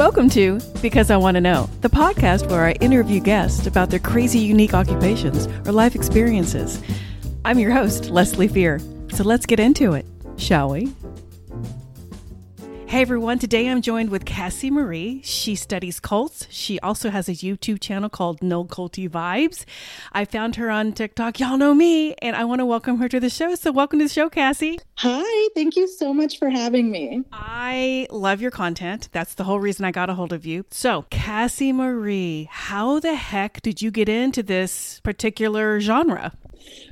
Welcome to Because I Want to Know, the podcast where I interview guests about their crazy, unique occupations or life experiences. I'm your host, Leslie Fear. So let's get into it, shall we? Hey everyone, today I'm joined with Cassie Marie. She studies cults. She also has a YouTube channel called No Culty Vibes. I found her on TikTok. Y'all know me, and I want to welcome her to the show. So, welcome to the show, Cassie. Hi, thank you so much for having me. I love your content. That's the whole reason I got a hold of you. So, Cassie Marie, how the heck did you get into this particular genre?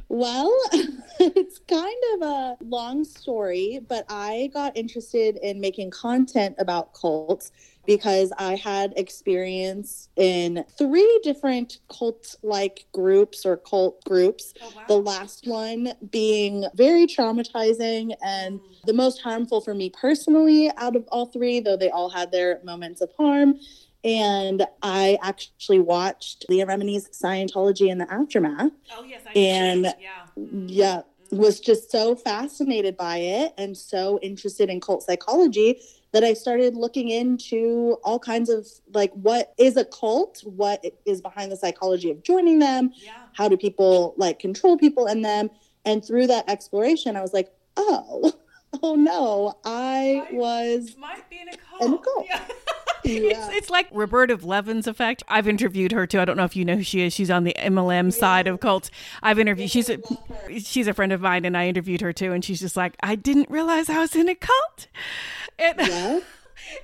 Well, it's kind of a long story, but I got interested in making content about cults because I had experience in three different cult like groups or cult groups. Oh, wow. The last one being very traumatizing and mm. the most harmful for me personally out of all three, though they all had their moments of harm. And I actually watched Leah Remini's Scientology and the Aftermath. Oh, yes. I and yeah. Mm-hmm. yeah, was just so fascinated by it and so interested in cult psychology that I started looking into all kinds of like what is a cult, what is behind the psychology of joining them, yeah. how do people like control people in them. And through that exploration, I was like, oh, oh no, I, I was might be in a cult. In a cult. Yeah. It's, it's like Roberta Blevins effect. I've interviewed her too. I don't know if you know who she is. She's on the MLM side of cults. I've interviewed. She's a she's a friend of mine, and I interviewed her too. And she's just like, I didn't realize I was in a cult. And, yeah.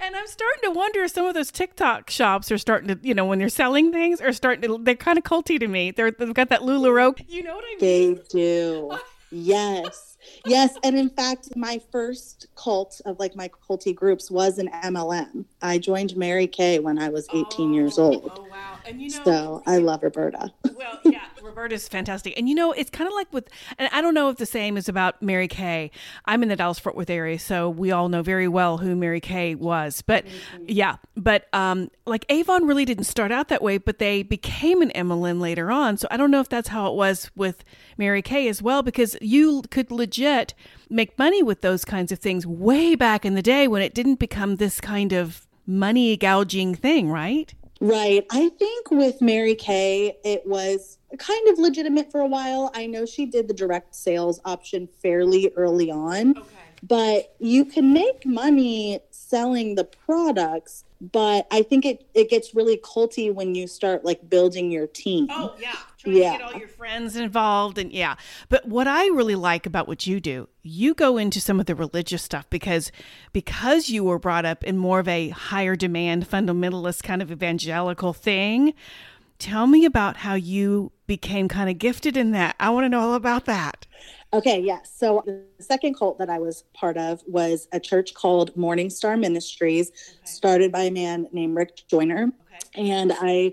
And I'm starting to wonder if some of those TikTok shops are starting to, you know, when they're selling things, are starting to, they're kind of culty to me. They're, they've got that LuLaRoe. You know what I mean? They do. yes yes, and in fact, my first cult of like my culty groups was an MLM. I joined Mary Kay when I was 18 oh, years old. Oh wow! And you know, so I love Roberta. well, yeah, Roberta's fantastic, and you know, it's kind of like with, and I don't know if the same is about Mary Kay. I'm in the Dallas Fort Worth area, so we all know very well who Mary Kay was. But mm-hmm. yeah, but um, like Avon really didn't start out that way, but they became an MLM later on. So I don't know if that's how it was with Mary Kay as well, because you could legit make money with those kinds of things way back in the day when it didn't become this kind of money gouging thing, right? Right. I think with Mary Kay, it was kind of legitimate for a while. I know she did the direct sales option fairly early on, okay. But you can make money selling the products but I think it it gets really culty when you start like building your team. Oh yeah, trying yeah. to get all your friends involved and yeah. But what I really like about what you do, you go into some of the religious stuff because because you were brought up in more of a higher demand fundamentalist kind of evangelical thing. Tell me about how you became kind of gifted in that. I want to know all about that. Okay, yes. So the second cult that I was part of was a church called Morning Star Ministries, okay. started by a man named Rick Joyner. Okay. And I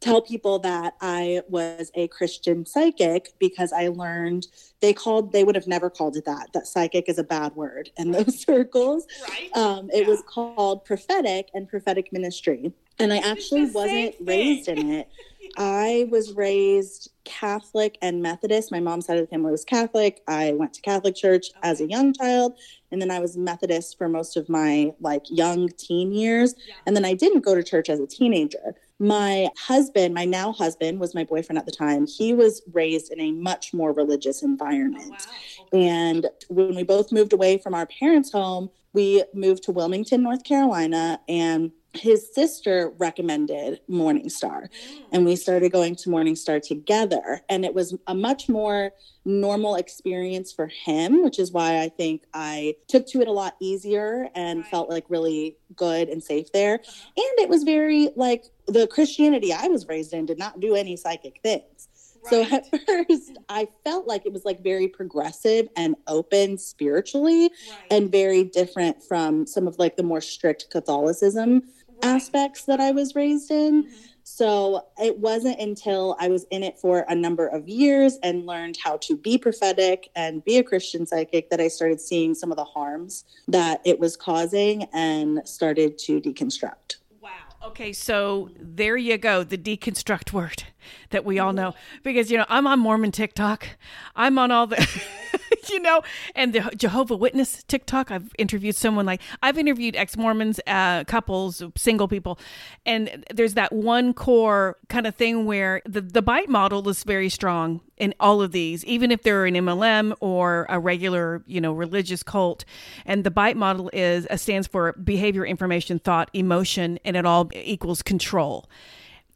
tell people that I was a Christian psychic because I learned they called they would have never called it that. That psychic is a bad word in those circles. Right. Um, it yeah. was called prophetic and prophetic ministry. And I actually wasn't raised in it. I was raised Catholic and Methodist. My mom's side of the family was Catholic. I went to Catholic church okay. as a young child, and then I was Methodist for most of my like young teen years. Yeah. And then I didn't go to church as a teenager. My husband, my now husband, was my boyfriend at the time. He was raised in a much more religious environment. Oh, wow. And when we both moved away from our parents' home, we moved to Wilmington, North Carolina, and his sister recommended Morningstar mm. and we started going to Morningstar together and it was a much more normal experience for him which is why I think I took to it a lot easier and felt like really good and safe there. Uh-huh. And it was very like the Christianity I was raised in did not do any psychic things. So at first, I felt like it was like very progressive and open spiritually, right. and very different from some of like the more strict Catholicism aspects that I was raised in. Mm-hmm. So it wasn't until I was in it for a number of years and learned how to be prophetic and be a Christian psychic that I started seeing some of the harms that it was causing and started to deconstruct. Wow. Okay, so there you go, the deconstruct word that we all know. Because, you know, I'm on Mormon TikTok. I'm on all the you know, and the Jehovah Witness TikTok. I've interviewed someone like I've interviewed ex Mormons, uh, couples, single people, and there's that one core kind of thing where the the bite model is very strong in all of these, even if they're an MLM or a regular, you know, religious cult. And the bite model is uh, stands for behavior, information, thought, emotion, and it all equals control.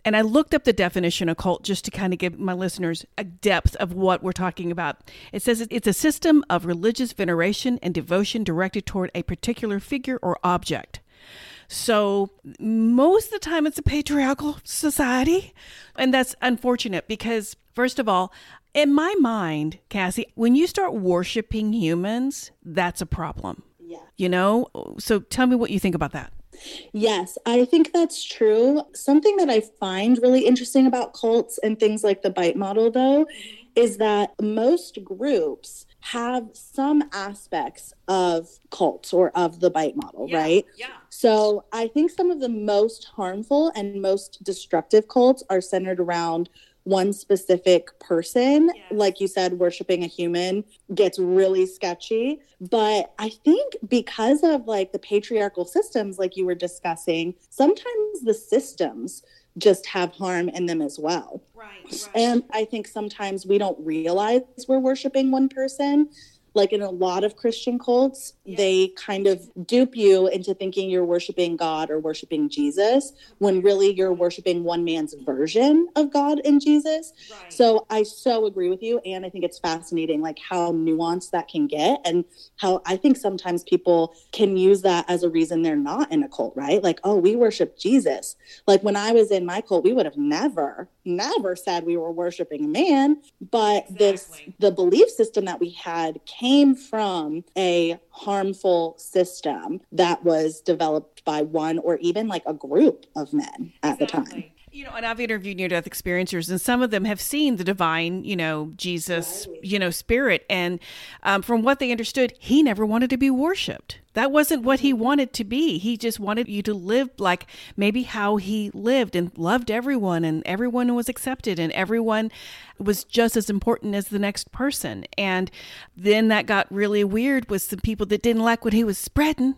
And I looked up the definition of cult just to kind of give my listeners a depth of what we're talking about. It says it's a system of religious veneration and devotion directed toward a particular figure or object. So, most of the time, it's a patriarchal society. And that's unfortunate because, first of all, in my mind, Cassie, when you start worshiping humans, that's a problem. Yeah. You know? So, tell me what you think about that. Yes, I think that's true. Something that I find really interesting about cults and things like the bite model, though, mm-hmm. is that most groups have some aspects of cults or of the bite model, Yeah, right? yeah. So I think some of the most harmful and most destructive cults are centered around one specific person. Like you said, worshiping a human gets really sketchy. But I think because of like the patriarchal systems, like you were discussing, sometimes the systems just have harm in them as well. Right. And I think sometimes we don't realize we're worshiping one person. Like in a lot of Christian cults, they kind of dupe you into thinking you're worshiping God or worshiping Jesus when really you're worshiping one man's version of God and Jesus. right. So I so agree with you. And I think it's fascinating, like how nuanced that can get, and how I think sometimes people can use that as a reason they're not in a cult, right? Like, oh, we worship Jesus. Like when I was in my cult, we would have never, never said we were worshiping a man, but this, the belief system that we had came from a harmful system that was developed by one or even like a group of men at the time. You know, and I've interviewed near death experiencers, and some of them have seen the divine, you know, Jesus, you know, spirit. And um, from what they understood, he never wanted to be worshiped. That wasn't what he wanted to be. He just wanted you to live like maybe how he lived and loved everyone, and everyone was accepted, and everyone was just as important as the next person. And then that got really weird with some people that didn't like what he was spreading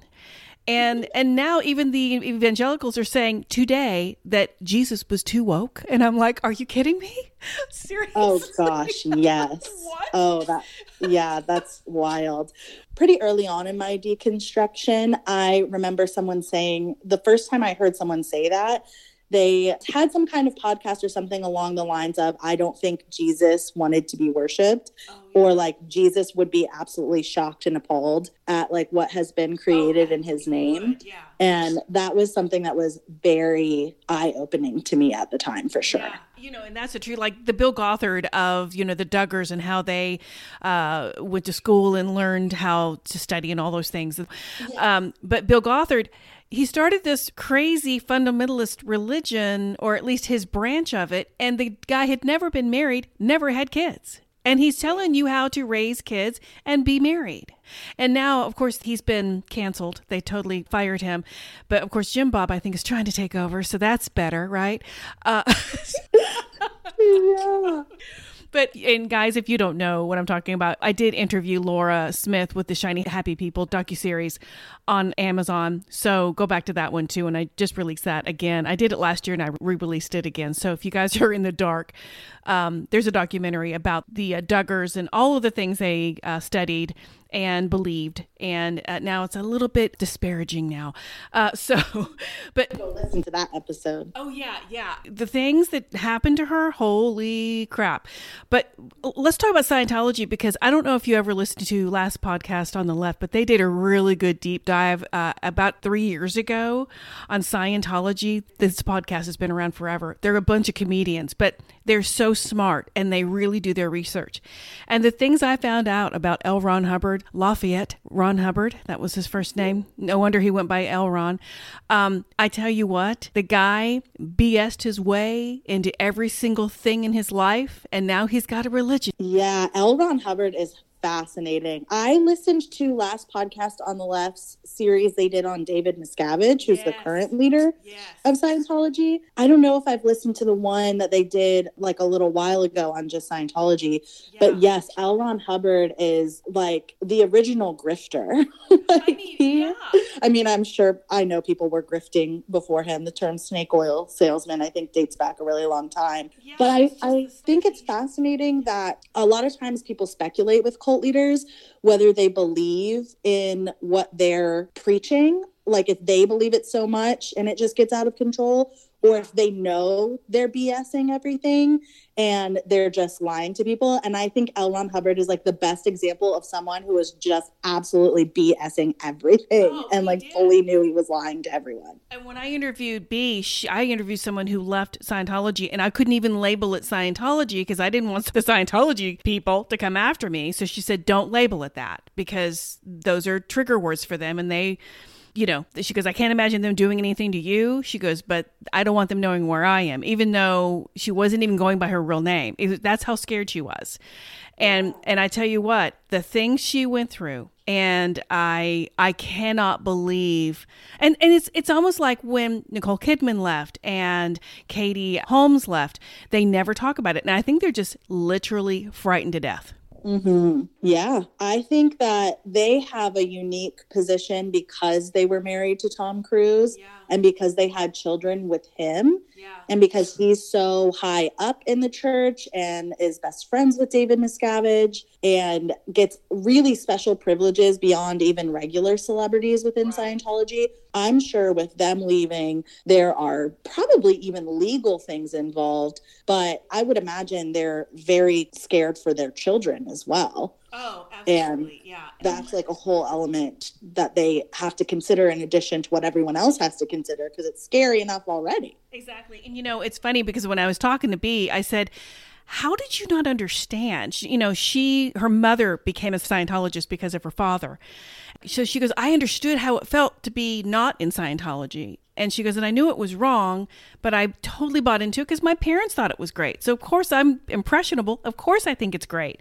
and and now even the evangelicals are saying today that Jesus was too woke and I'm like are you kidding me seriously Oh gosh, yes. Oh, that yeah, that's wild. Pretty early on in my deconstruction, I remember someone saying the first time I heard someone say that, they had some kind of podcast or something along the lines of I don't think Jesus wanted to be worshiped or like Jesus would be absolutely shocked and appalled at like what has been created in his name. yeah And that was something that was very eye-opening to me at the time for sure. Yeah, you know, and that's the truth. Like the Bill Gothard of you know the Duggars and how they uh, went to school and learned how to study and all those things. Um, but Bill Gothard, he started this crazy fundamentalist religion, or at least his branch of it, and the guy had never been married, never had kids. And he's telling you how to raise kids and be married. And now, of course, he's been canceled. They totally fired him. But of course, Jim Bob, I think, is trying to take over. So that's better, right? Uh, Yeah. But and guys, if you don't know what I'm talking about, I did interview Laura Smith with the Shiny Happy People docu series on Amazon. So go back to that one too. And I just released that again. I did it last year and I re-released it again. So if you guys are in the dark, um, there's a documentary about the uh, Duggars and all of the things they uh, studied and believed. And uh, now it's a little bit disparaging now. Uh, so, but Go listen to that episode. Oh yeah, yeah. The things that happened to her, holy crap. But let's talk about Scientology because I don't know if you ever listened to last podcast on the left, but they did a really good deep dive uh, about three years ago on Scientology. This podcast has been around forever. They're a bunch of comedians, but they're so smart and they really do their research. And the things I found out about L. Ron Hubbard, Lafayette Ron Hubbard, that was his first name. No wonder he went by L. Ron. Um, I tell you what, the guy BS'd his way into every single thing in his life, and now he's got a religion. Yeah, L. Ron Hubbard is fascinating. I listened to last podcast on the left's series they did on David Miscavige, who's yes. the current leader yes. of Scientology. I don't know if I've listened to the one that they did like a little while ago on just Scientology, yeah. but yes, L. Ron Hubbard is like the original grifter. like, I mean, yeah. I mean, I'm sure I know people were grifting before him. The term snake oil salesman, I think, dates back a really long time. Yeah, but I, I think it's fascinating that a lot of times people speculate with cult leaders whether they believe in what they're preaching like if they believe it so much and it just gets out of control or if they know they're BSing everything and they're just lying to people. And I think L. Ron Hubbard is like the best example of someone who was just absolutely BSing everything oh, and like did. fully knew he was lying to everyone. And when I interviewed B, she, I interviewed someone who left Scientology and I couldn't even label it Scientology because I didn't want the Scientology people to come after me. So she said, don't label it that because those are trigger words for them and they you know, she goes, I can't imagine them doing anything to you. She goes, but I don't want them knowing where I am, even though she wasn't even going by her real name. It, that's how scared she was. And and I tell you what, the things she went through, and I I cannot believe, and and it's it's almost like when Nicole Kidman left and Katie Holmes left, they never talk about it, and I think they're just literally frightened to death. Mm-hmm. Yeah. I think that they have a unique position because they were married to Tom Cruise yeah. and because they had children with him. Yeah. And because he's so high up in the church and is best friends with David Miscavige and gets really special privileges beyond even regular celebrities within right. Scientology. I'm sure with them leaving, there are probably even legal things involved, but I would imagine they're very scared for their children as well. Oh, absolutely. And yeah. That's like a whole element that they have to consider in addition to what everyone else has to consider because it's scary enough already. Exactly. And you know, it's funny because when I was talking to B, I said, how did you not understand? You know, she, her mother became a Scientologist because of her father. So she goes, I understood how it felt to be not in Scientology. And she goes, and I knew it was wrong, but I totally bought into it because my parents thought it was great. So, of course, I'm impressionable. Of course, I think it's great.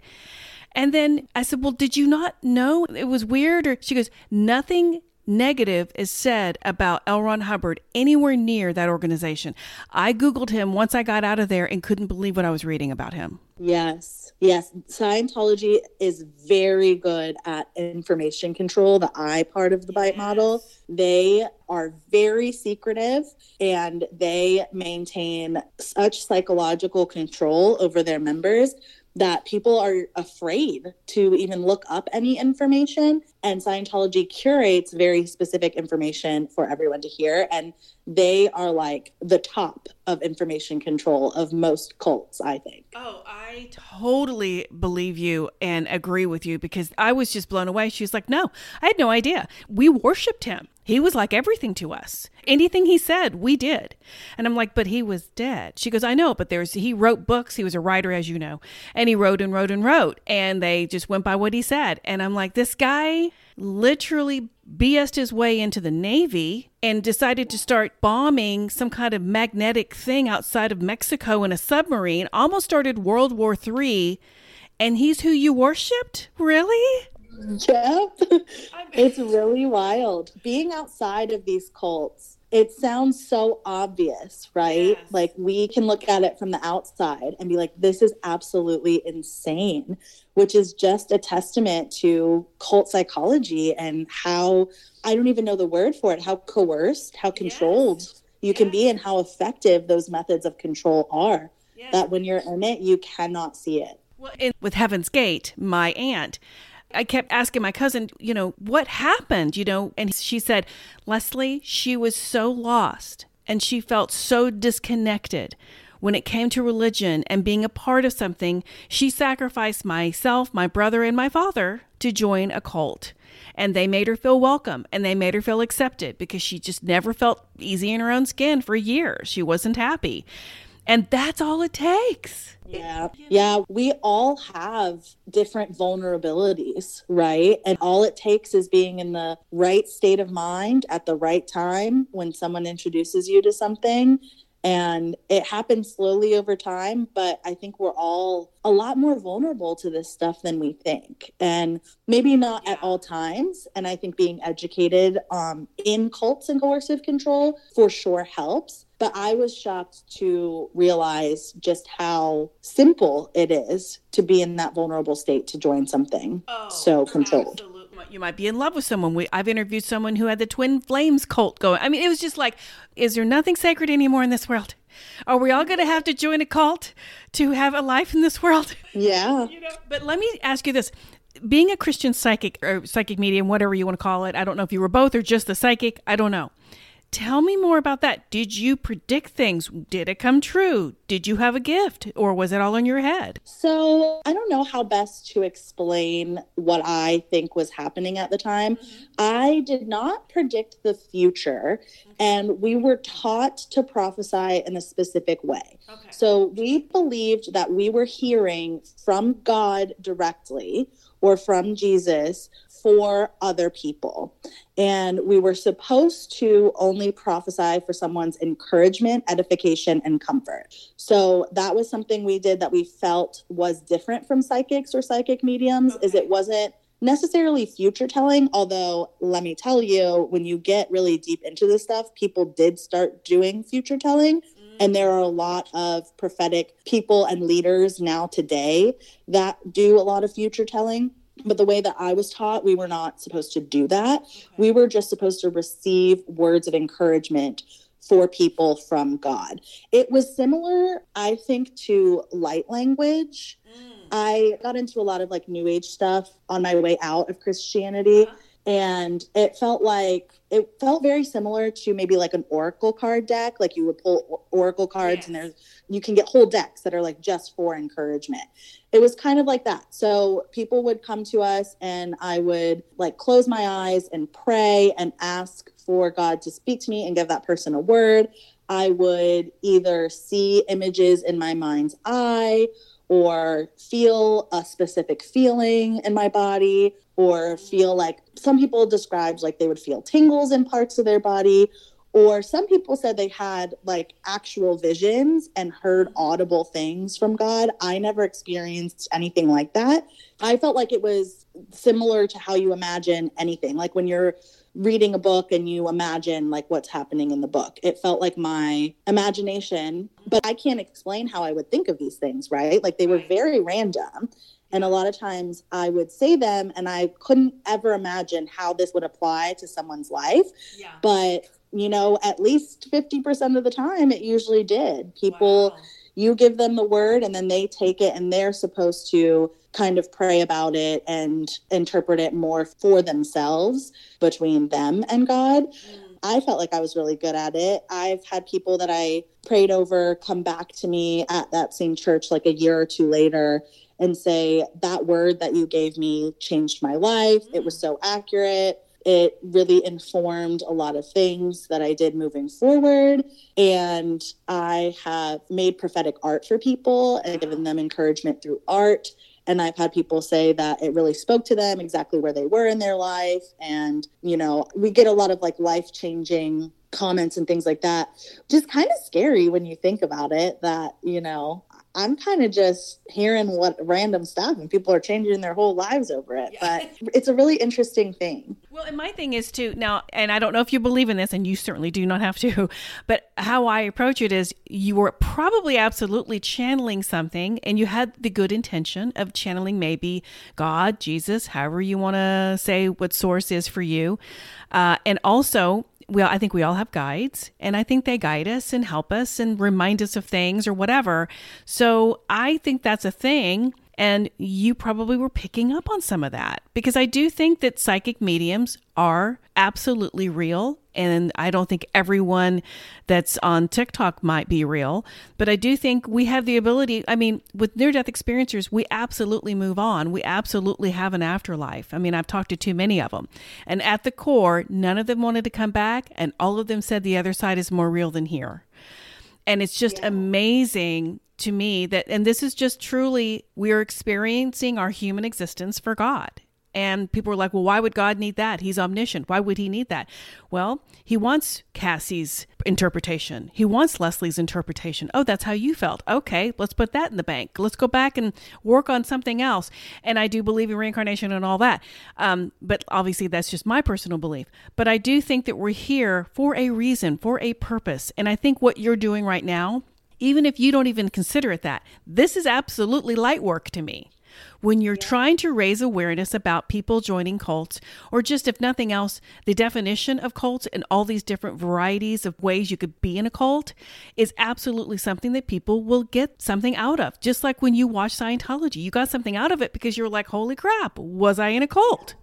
And then I said, Well, did you not know it was weird? Or she goes, Nothing negative is said about L. Ron Hubbard anywhere near that organization. I Googled him once I got out of there and couldn't believe what I was reading about him. Yes. Yes. Scientology is very good at information control, the I part of the yes. bite model. They are very secretive and they maintain such psychological control over their members that people are afraid to even look up any information. And Scientology curates very specific information for everyone to hear. And they are like the top of information control of most cults, I think. Oh, I totally believe you and agree with you because I was just blown away. She was like, No, I had no idea. We worshiped him. He was like everything to us. Anything he said, we did. And I'm like, but he was dead. She goes, I know, but there's he wrote books. He was a writer, as you know, and he wrote and wrote and wrote, and they just went by what he said. And I'm like, this guy literally BS'd his way into the Navy and decided to start bombing some kind of magnetic thing outside of Mexico in a submarine. Almost started World War III, and he's who you worshipped? Really? Yep. it's really wild. Being outside of these cults, it sounds so obvious, right? Yes. Like we can look at it from the outside and be like, this is absolutely insane, which is just a testament to cult psychology and how I don't even know the word for it, how coerced, how controlled yes. you yes. can be, and how effective those methods of control are. That when you're in it, you cannot see it. Well, in, with Heaven's Gate, my aunt, I kept asking my cousin, you know, what happened, you know, and she said, Leslie, she was so lost and she felt so disconnected when it came to religion and being a part of something. She sacrificed myself, my brother, and my father to join a cult. And they made her feel welcome and they made her feel accepted because she just never felt easy in her own skin for years. She wasn't happy. And that's all it takes. Yeah. Yeah. We all have different vulnerabilities, right? And all it takes is being in the right state of mind at the right time when someone introduces you to something And it happens slowly over time, but I think we're all a lot more vulnerable to this stuff than we think. And maybe not yeah. at all times. And I think being educated um, in cults and coercive control for sure helps. But I was shocked to realize just how simple it is to be in that vulnerable state to join something oh, so controlled. Absolutely you might be in love with someone. We, I've interviewed someone who had the twin flames cult going. I mean, it was just like, is there nothing sacred anymore in this world? Are we all going to have to join a cult to have a life in this world? Yeah. you know, but let me ask you this. Being a Christian psychic or psychic medium, whatever you want to call it, I don't know if you were both or just the psychic, I don't know. Tell me more about that. Did you predict things? Did it come true? Did you have a gift or was it all in your head? So, I don't know how best to explain what I think was happening at the time. Mm-hmm. I did not predict the future, and we were taught to prophesy in a specific way. Okay. So, we believed that we were hearing from God directly or from Jesus for other people. And we were supposed to only prophesy for someone's encouragement, edification, and comfort. So that was something we did that we felt was different from psychics or psychic mediums, okay. is it wasn't necessarily future telling although let me tell you when you get really deep into this stuff people did start doing future telling and there are a lot of prophetic people and leaders now today that do a lot of future telling but the way that I was taught, we were not supposed to do that. Okay. We were just supposed to receive words of encouragement for people from God. It was similar, I think, to light language. Mm. I got into a lot of like new age stuff on my way out of Christianity. Uh-huh. And it felt like it felt very similar to maybe like an oracle card deck. Like you would pull oracle cards yes. and there's you can get whole decks that are like just for encouragement it was kind of like that. So people would come to us and I would like close my eyes and pray and ask for God to speak to me and give that person a word. I would either see images in my mind's eye or feel a specific feeling in my body or feel like some people described like they would feel tingles in parts of their body or some people said they had like actual visions and heard audible things from God. I never experienced anything like that. I felt like it was similar to how you imagine anything. Like when you're reading a book and you imagine like what's happening in the book. It felt like my imagination, but I can't explain how I would think of these things, right? Like they were very random. And a lot of times I would say them and I couldn't ever imagine how this would apply to someone's life. Yeah. But you know, at least 50% of the time it usually did. People, wow. you give them the word and then they take it and they're supposed to kind of pray about it and interpret it more for themselves between them and God. Mm. I felt like I was really good at it. I've had people that I prayed over come back to me at that same church like a year or two later and say, That word that you gave me changed my life. It was mm. so accurate it really informed a lot of things that I did moving forward. And I have made prophetic art for people and given them encouragement through art. And I've had people say that it really spoke to them exactly where they were in their life. And, you know, we get a lot of like life changing comments and things like that. Just kind of scary when you think about it that, you know, I'm kind of just hearing what random stuff and people are changing their whole lives over it. Yeah. But it's a really interesting thing. Well, and my thing is too now, and I don't know if you believe in this, and you certainly do not have to, but how I approach it is you were probably absolutely channeling something and you had the good intention of channeling maybe God, Jesus, however you want to say what source is for you. Uh, and also, well, I think we all have guides, and I think they guide us and help us and remind us of things or whatever. So I think that's a thing. And you probably were picking up on some of that because I do think that psychic mediums are absolutely real. And I don't think everyone that's on TikTok might be real, but I do think we have the ability. I mean, with near death experiencers, we absolutely move on. We absolutely have an afterlife. I mean, I've talked to too many of them. And at the core, none of them wanted to come back, and all of them said the other side is more real than here. And it's just yeah. amazing to me that, and this is just truly, we're experiencing our human existence for God. And people were like, well, why would God need that? He's omniscient. Why would he need that? Well, he wants Cassie's interpretation. He wants Leslie's interpretation. Oh, that's how you felt. Okay, let's put that in the bank. Let's go back and work on something else. And I do believe in reincarnation and all that. Um, but obviously, that's just my personal belief. But I do think that we're here for a reason, for a purpose. And I think what you're doing right now even if you don't even consider it that. This is absolutely light work to me. When you're yeah. trying to raise awareness about people joining cults, or just if nothing else, the definition of cults and all these different varieties of ways you could be in a cult is absolutely something that people will get something out of. Just like when you watch Scientology, you got something out of it because you're like, holy crap, was I in a cult?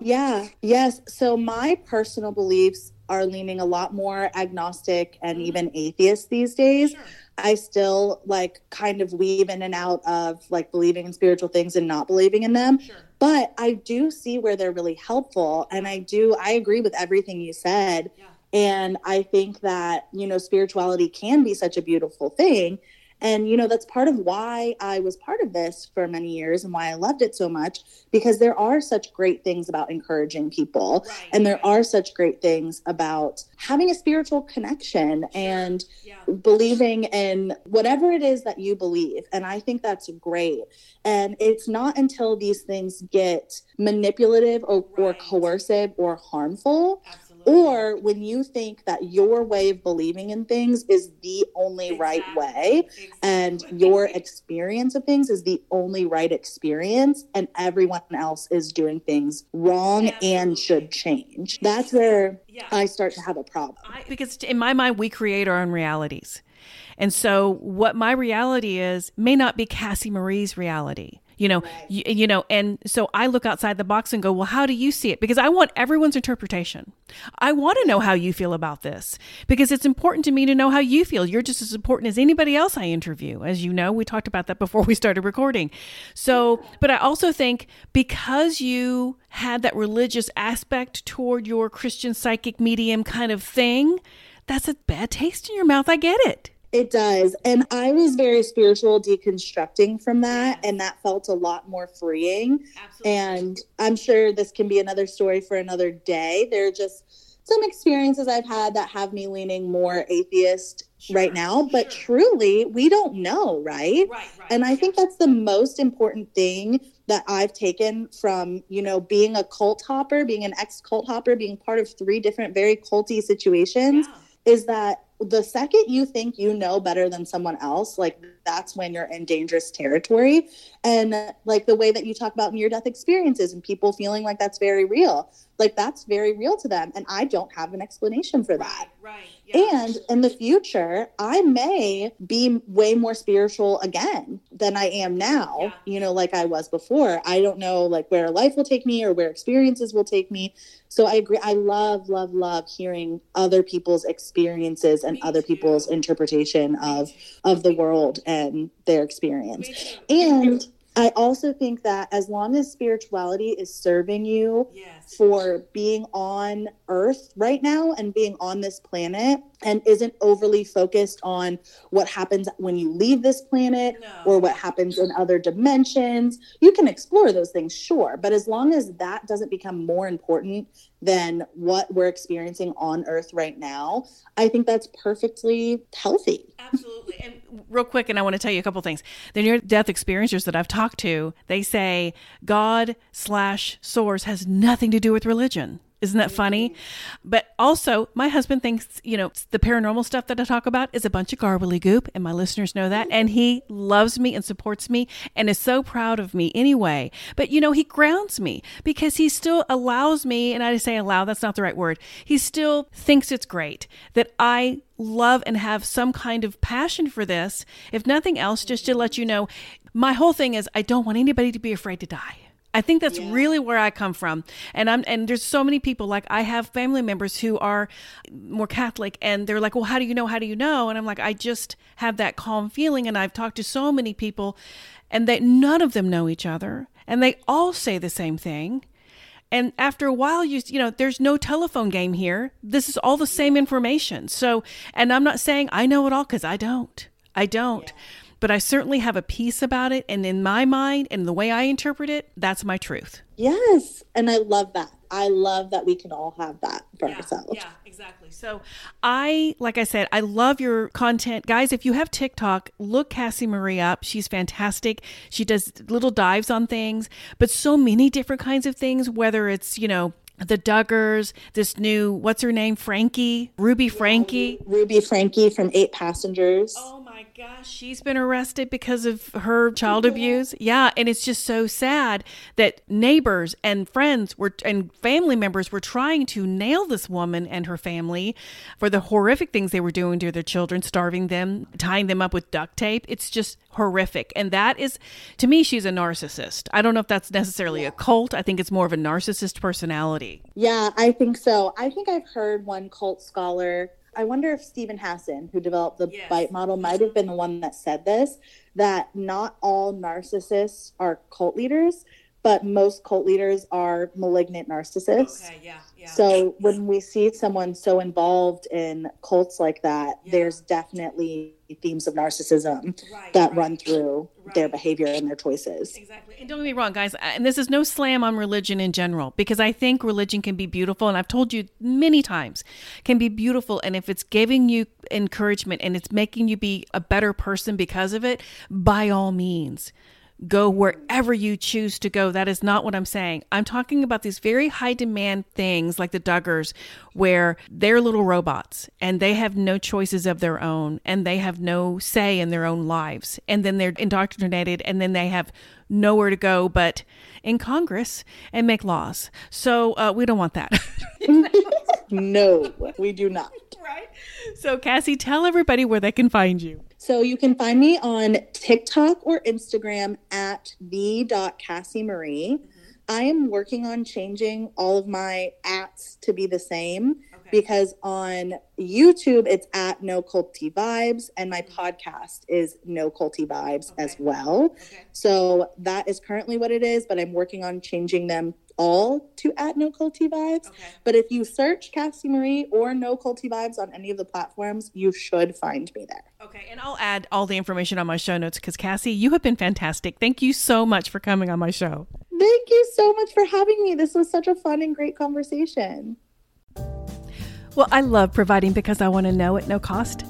Yeah, yes. So my personal beliefs are leaning a lot more agnostic and mm-hmm. even atheist these days. Sure. I still like kind of weave in and out of like believing in spiritual things and not believing in them. Sure. But I do see where they're really helpful. And I do, I agree with everything you said. Yeah. And I think that, you know, spirituality can be such a beautiful thing. And, you know, that's part of why I was part of this for many years and why I loved it so much, because there are such great things about encouraging people. Right, and there are such great things about having a spiritual connection sure. and yeah. believing in whatever it is that you believe. And I think that's great. And it's not until these things get manipulative or, right. or coercive or harmful. Absolutely or when you think that your way of believing in things is the only exactly. right way exactly. and your experience of things is the only right experience and everyone else is doing things wrong Absolutely. and should change that's where yeah. i start to have a problem I, because in my mind we create our own realities and so what my reality is may not be cassie marie's reality you know right. you, you know and so i look outside the box and go well how do you see it? Because i want everyone's interpretation. I want to know how you feel about this because it's important to me to know how you feel. You're just as important as anybody else i interview. As you know we talked about that before we started recording. So but i also think because you had that religious aspect toward your christian psychic medium kind of thing that's a bad taste in your mouth. I get it it does. And I was very spiritual deconstructing from that. And that felt a lot more freeing. Absolutely. And I'm sure this can be another story for another day. There are just some experiences I've had that have me leaning more atheist sure. right now. But sure. truly, we don't know, right? Right, right? And I think that's the most important thing that I've taken from, you know, being a cult hopper, being an ex cult hopper, being part of three different very culty situations, yeah. is that the second you think you know better than someone else, like that's when you're in dangerous territory. And like the way that you talk about near death experiences and people feeling like that's very real, like that's very real to them. And I don't have an explanation for that. Right. right yeah. And in the future, I may be way more spiritual again than I am now, yeah. you know, like I was before. I don't know like where life will take me or where experiences will take me. So I agree. I love, love, love hearing other people's experiences and other people's interpretation of of the world and their experience. And I also think that as long as spirituality is serving you yes. for being on earth right now and being on this planet and isn't overly focused on what happens when you leave this planet no. or what happens in other dimensions. You can explore those things, sure, but as long as that doesn't become more important than what we're experiencing on earth right now, I think that's perfectly healthy. Absolutely. And real quick, and I want to tell you a couple things. The near death experiencers that I've talked to, they say God slash source has nothing to do with religion. Isn't that funny? But also, my husband thinks, you know, the paranormal stuff that I talk about is a bunch of garbly goop, and my listeners know that. And he loves me and supports me and is so proud of me anyway. But, you know, he grounds me because he still allows me, and I say allow, that's not the right word. He still thinks it's great that I love and have some kind of passion for this. If nothing else, just to let you know, my whole thing is I don't want anybody to be afraid to die. I think that's yeah. really where I come from. And I'm and there's so many people like I have family members who are more Catholic and they're like, "Well, how do you know? How do you know?" And I'm like, "I just have that calm feeling and I've talked to so many people and that none of them know each other and they all say the same thing." And after a while, you you know, there's no telephone game here. This is all the same information. So, and I'm not saying I know it all because I don't. I don't. Yeah but I certainly have a piece about it. And in my mind and the way I interpret it, that's my truth. Yes. And I love that. I love that we can all have that for yeah, ourselves. Yeah, exactly. So I, like I said, I love your content. Guys, if you have TikTok, look Cassie Marie up. She's fantastic. She does little dives on things, but so many different kinds of things, whether it's, you know, the Duggars, this new, what's her name? Franke, Ruby Franke. Ruby Franke from Eight Passengers. Oh my gosh, she's been arrested because of her child abuse. Yeah, and it's just so sad that neighbors and friends were and family members were trying to nail this woman and her family for the horrific things they were doing to their children, starving them, tying them up with duct tape. It's just horrific. And that is to me she's a narcissist. I don't know if that's necessarily a cult. I think it's more of a narcissist personality. Yeah, I think so. I think I've heard one cult scholar I wonder if Steven Hassan, who developed the yes. bite model, might have been the one that said this that not all narcissists are cult leaders, but most cult leaders are malignant narcissists. Okay, yeah, yeah. So when we see someone so involved in cults like that, yeah. there's definitely themes of narcissism right, that right. run through right. their behavior and their choices. Exactly. And don't get me wrong, guys, and this is no slam on religion in general, because I think religion can be beautiful. And I've told you many times, can be beautiful. And if it's giving you encouragement and it's making you be a better person because of it, by all means go wherever you choose to go. That is not what I'm saying. I'm talking about these very high demand things like the Duggars, where they're little robots and they have no choices of their own and they have no say in their own lives. And then they're indoctrinated and then they have nowhere to go but in Congress and make laws. So uh, we don't want that. no, we do not. Right. So, Cassie, tell everybody where they can find you. So you can find me on TikTok or Instagram at the.cassie Marie. Mm-hmm. I am working on changing all of my ats to be the same okay. because on YouTube it's at No Culty Vibes and my mm-hmm. podcast is No Culty Vibes okay. as well. Okay. So that is currently what it is, but I'm working on changing them all to at No Culty Vibes. But if you search Cassie Marie or No Culty Vibes on any of the platforms, you should find me there. Okay, and I'll add all the information on my show notes because Cassie, you have been fantastic. Thank you so much for coming on my show. Thank you so much for having me. This was such a fun and great conversation. Well, I love providing because I want to know at no cost.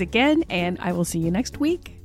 guys again, and I will see you next week.